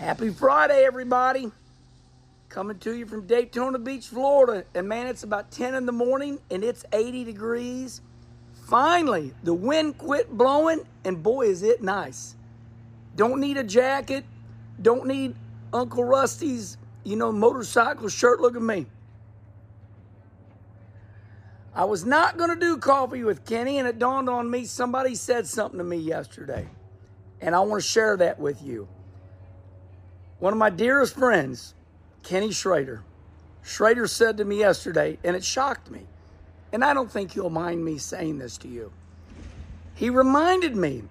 Happy Friday, everybody. Coming to you from Daytona Beach, Florida. And man, it's about 10 in the morning and it's 80 degrees. Finally, the wind quit blowing, and boy, is it nice. Don't need a jacket. Don't need Uncle Rusty's, you know, motorcycle shirt. Look at me. I was not going to do coffee with Kenny, and it dawned on me somebody said something to me yesterday. And I want to share that with you. One of my dearest friends, Kenny Schrader, Schrader said to me yesterday, and it shocked me. And I don't think you'll mind me saying this to you. He reminded me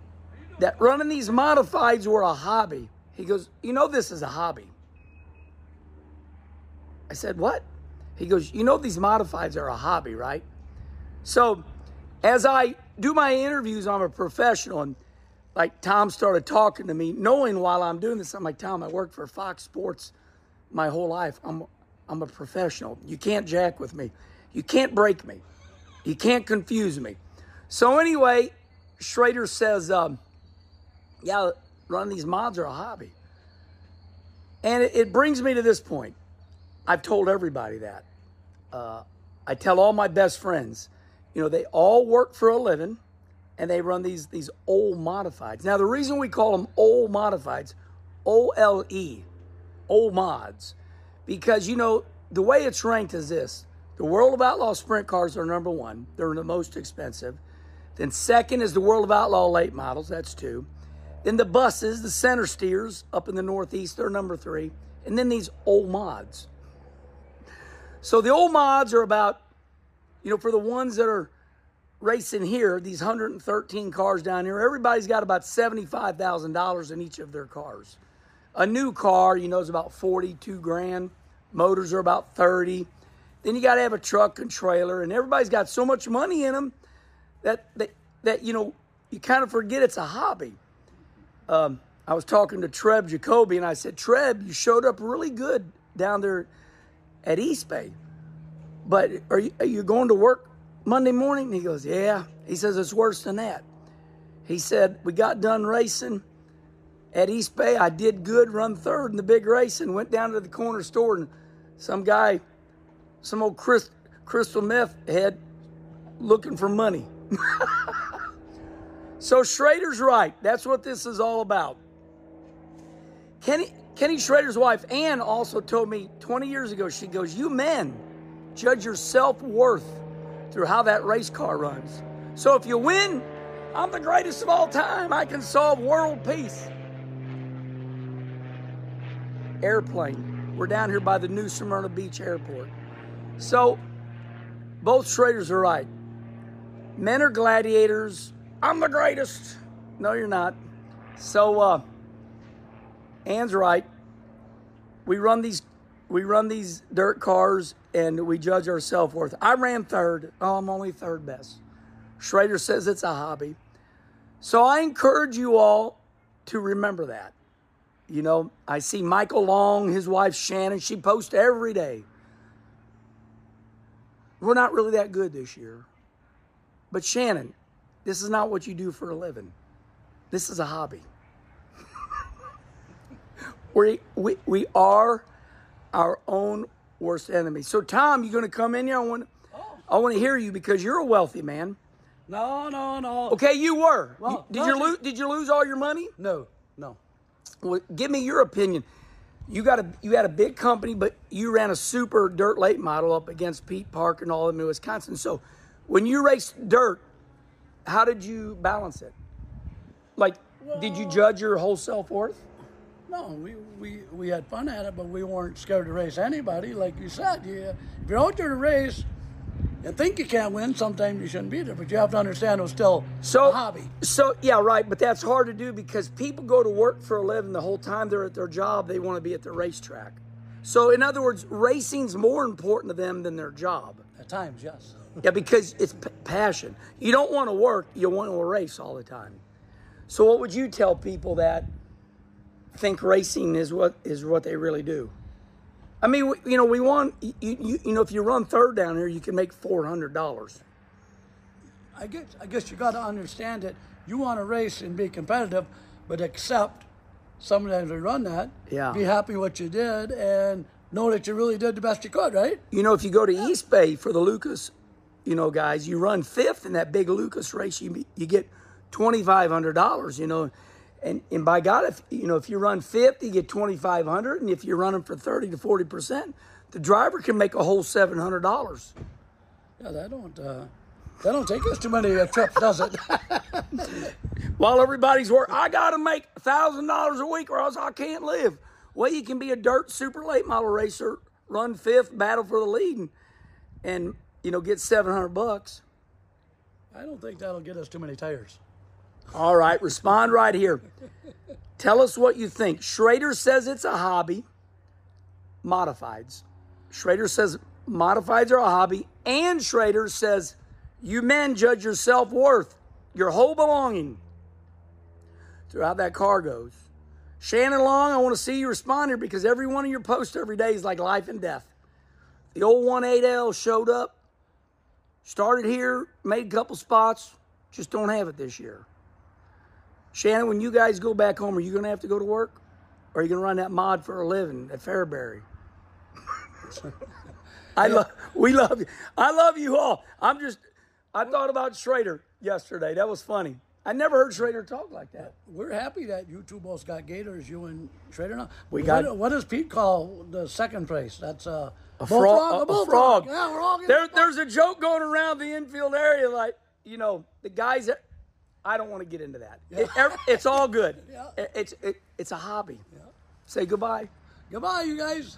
that running these modifieds were a hobby. He goes, You know, this is a hobby. I said, What? He goes, You know, these modifieds are a hobby, right? So, as I do my interviews, I'm a professional. And like Tom started talking to me, knowing while I'm doing this, I'm like, Tom, I worked for Fox Sports my whole life. I'm, I'm a professional. You can't jack with me. You can't break me. You can't confuse me. So anyway, Schrader says, um, yeah, running these mods are a hobby. And it, it, brings me to this point. I've told everybody that. Uh, I tell all my best friends, you know, they all work for a living and they run these, these old modifieds. Now, the reason we call them old modifieds, O L E, old mods, because, you know, the way it's ranked is this the World of Outlaw sprint cars are number one, they're the most expensive. Then, second is the World of Outlaw late models, that's two. Then the buses, the center steers up in the Northeast, they're number three. And then these old mods. So the old mods are about, you know, for the ones that are racing here, these 113 cars down here, everybody's got about $75,000 in each of their cars. A new car, you know, is about 42 grand. Motors are about 30. Then you got to have a truck and trailer, and everybody's got so much money in them that, that, that you know, you kind of forget it's a hobby. Um, I was talking to Treb Jacoby, and I said, Treb, you showed up really good down there at East Bay. But are you, are you going to work Monday morning? He goes, Yeah. He says, It's worse than that. He said, We got done racing at East Bay. I did good, run third in the big race, and went down to the corner store, and some guy, some old crystal meth head, looking for money. so Schrader's right. That's what this is all about. Kenny, Kenny Schrader's wife, Ann, also told me 20 years ago, she goes, You men judge your self worth through how that race car runs. So if you win, I'm the greatest of all time. I can solve world peace. Airplane. We're down here by the new Smyrna Beach Airport. So both Schraders are right. Men are gladiators. I'm the greatest. No, you're not. So, uh, Ann's right. We run these we run these dirt cars and we judge our self worth. I ran third. Oh, I'm only third best. Schrader says it's a hobby. So I encourage you all to remember that. You know, I see Michael Long, his wife Shannon, she posts every day. We're not really that good this year. But Shannon, this is not what you do for a living. This is a hobby. we, we, we are our own worst enemy. So, Tom, you're going to come in here. I want, oh. I want to hear you because you're a wealthy man. No, no, no. Okay, you were. Well, did you lose? Did you lose all your money? No, no. Well, give me your opinion. You got a you had a big company, but you ran a super dirt late model up against Pete Parker and all of them in Wisconsin. So, when you raced dirt, how did you balance it? Like, well, did you judge your whole self worth? No, we, we, we had fun at it, but we weren't scared to race anybody. Like you said, you, if you're out there to race and think you can't win, sometimes you shouldn't be there. But you have to understand it was still so, a hobby. So, yeah, right. But that's hard to do because people go to work for a living the whole time they're at their job, they want to be at the racetrack. So, in other words, racing's more important to them than their job. At times, yes. yeah, because it's p- passion. You don't want to work, you want to race all the time. So, what would you tell people that think racing is what is what they really do. I mean, you know, we want you, you, you know, if you run third down here, you can make four hundred dollars. I guess I guess you got to understand it. You want to race and be competitive, but accept sometimes we run that. Yeah. Be happy what you did and know that you really did the best you could, right? You know, if you go to East Bay for the Lucas, you know, guys, you run fifth in that big Lucas race, you you get twenty five hundred dollars. You know, and and by God, if you know if you run fifth, you get twenty five hundred, and if you're running for thirty to forty percent, the driver can make a whole seven hundred dollars. Yeah, that don't uh, that don't take us too many uh, trips, does it? While everybody's work, I got to make thousand dollars a week, or else I can't live. Well, you can be a dirt super late model racer, run fifth, battle for the lead, and, and you know get seven hundred bucks. I don't think that'll get us too many tires. All right, respond right here. Tell us what you think. Schrader says it's a hobby. Modifieds. Schrader says modifieds are a hobby. And Schrader says you men judge your self worth, your whole belonging throughout that car goes. Shannon Long, I want to see you respond here because every one of your posts every day is like life and death. The old 1.8L showed up, started here, made a couple spots, just don't have it this year. Shannon, when you guys go back home, are you going to have to go to work? Or are you going to run that mod for a living at Fairbury? I love, we love you. I love you all. I'm just, I thought about Schrader yesterday. That was funny. I never heard Schrader talk like that. We're happy that you two both got Gators, you and Schrader. Now, We what, got- what does Pete call the second place? That's uh, A bullfrog. frog. A, a bullfrog. frog. Yeah, we're all There, there's a joke going around the infield area, like you know, the guys that. I don't want to get into that. It- it's all good. Yeah. It- it's it, it's a hobby. Say goodbye. Goodbye, you guys.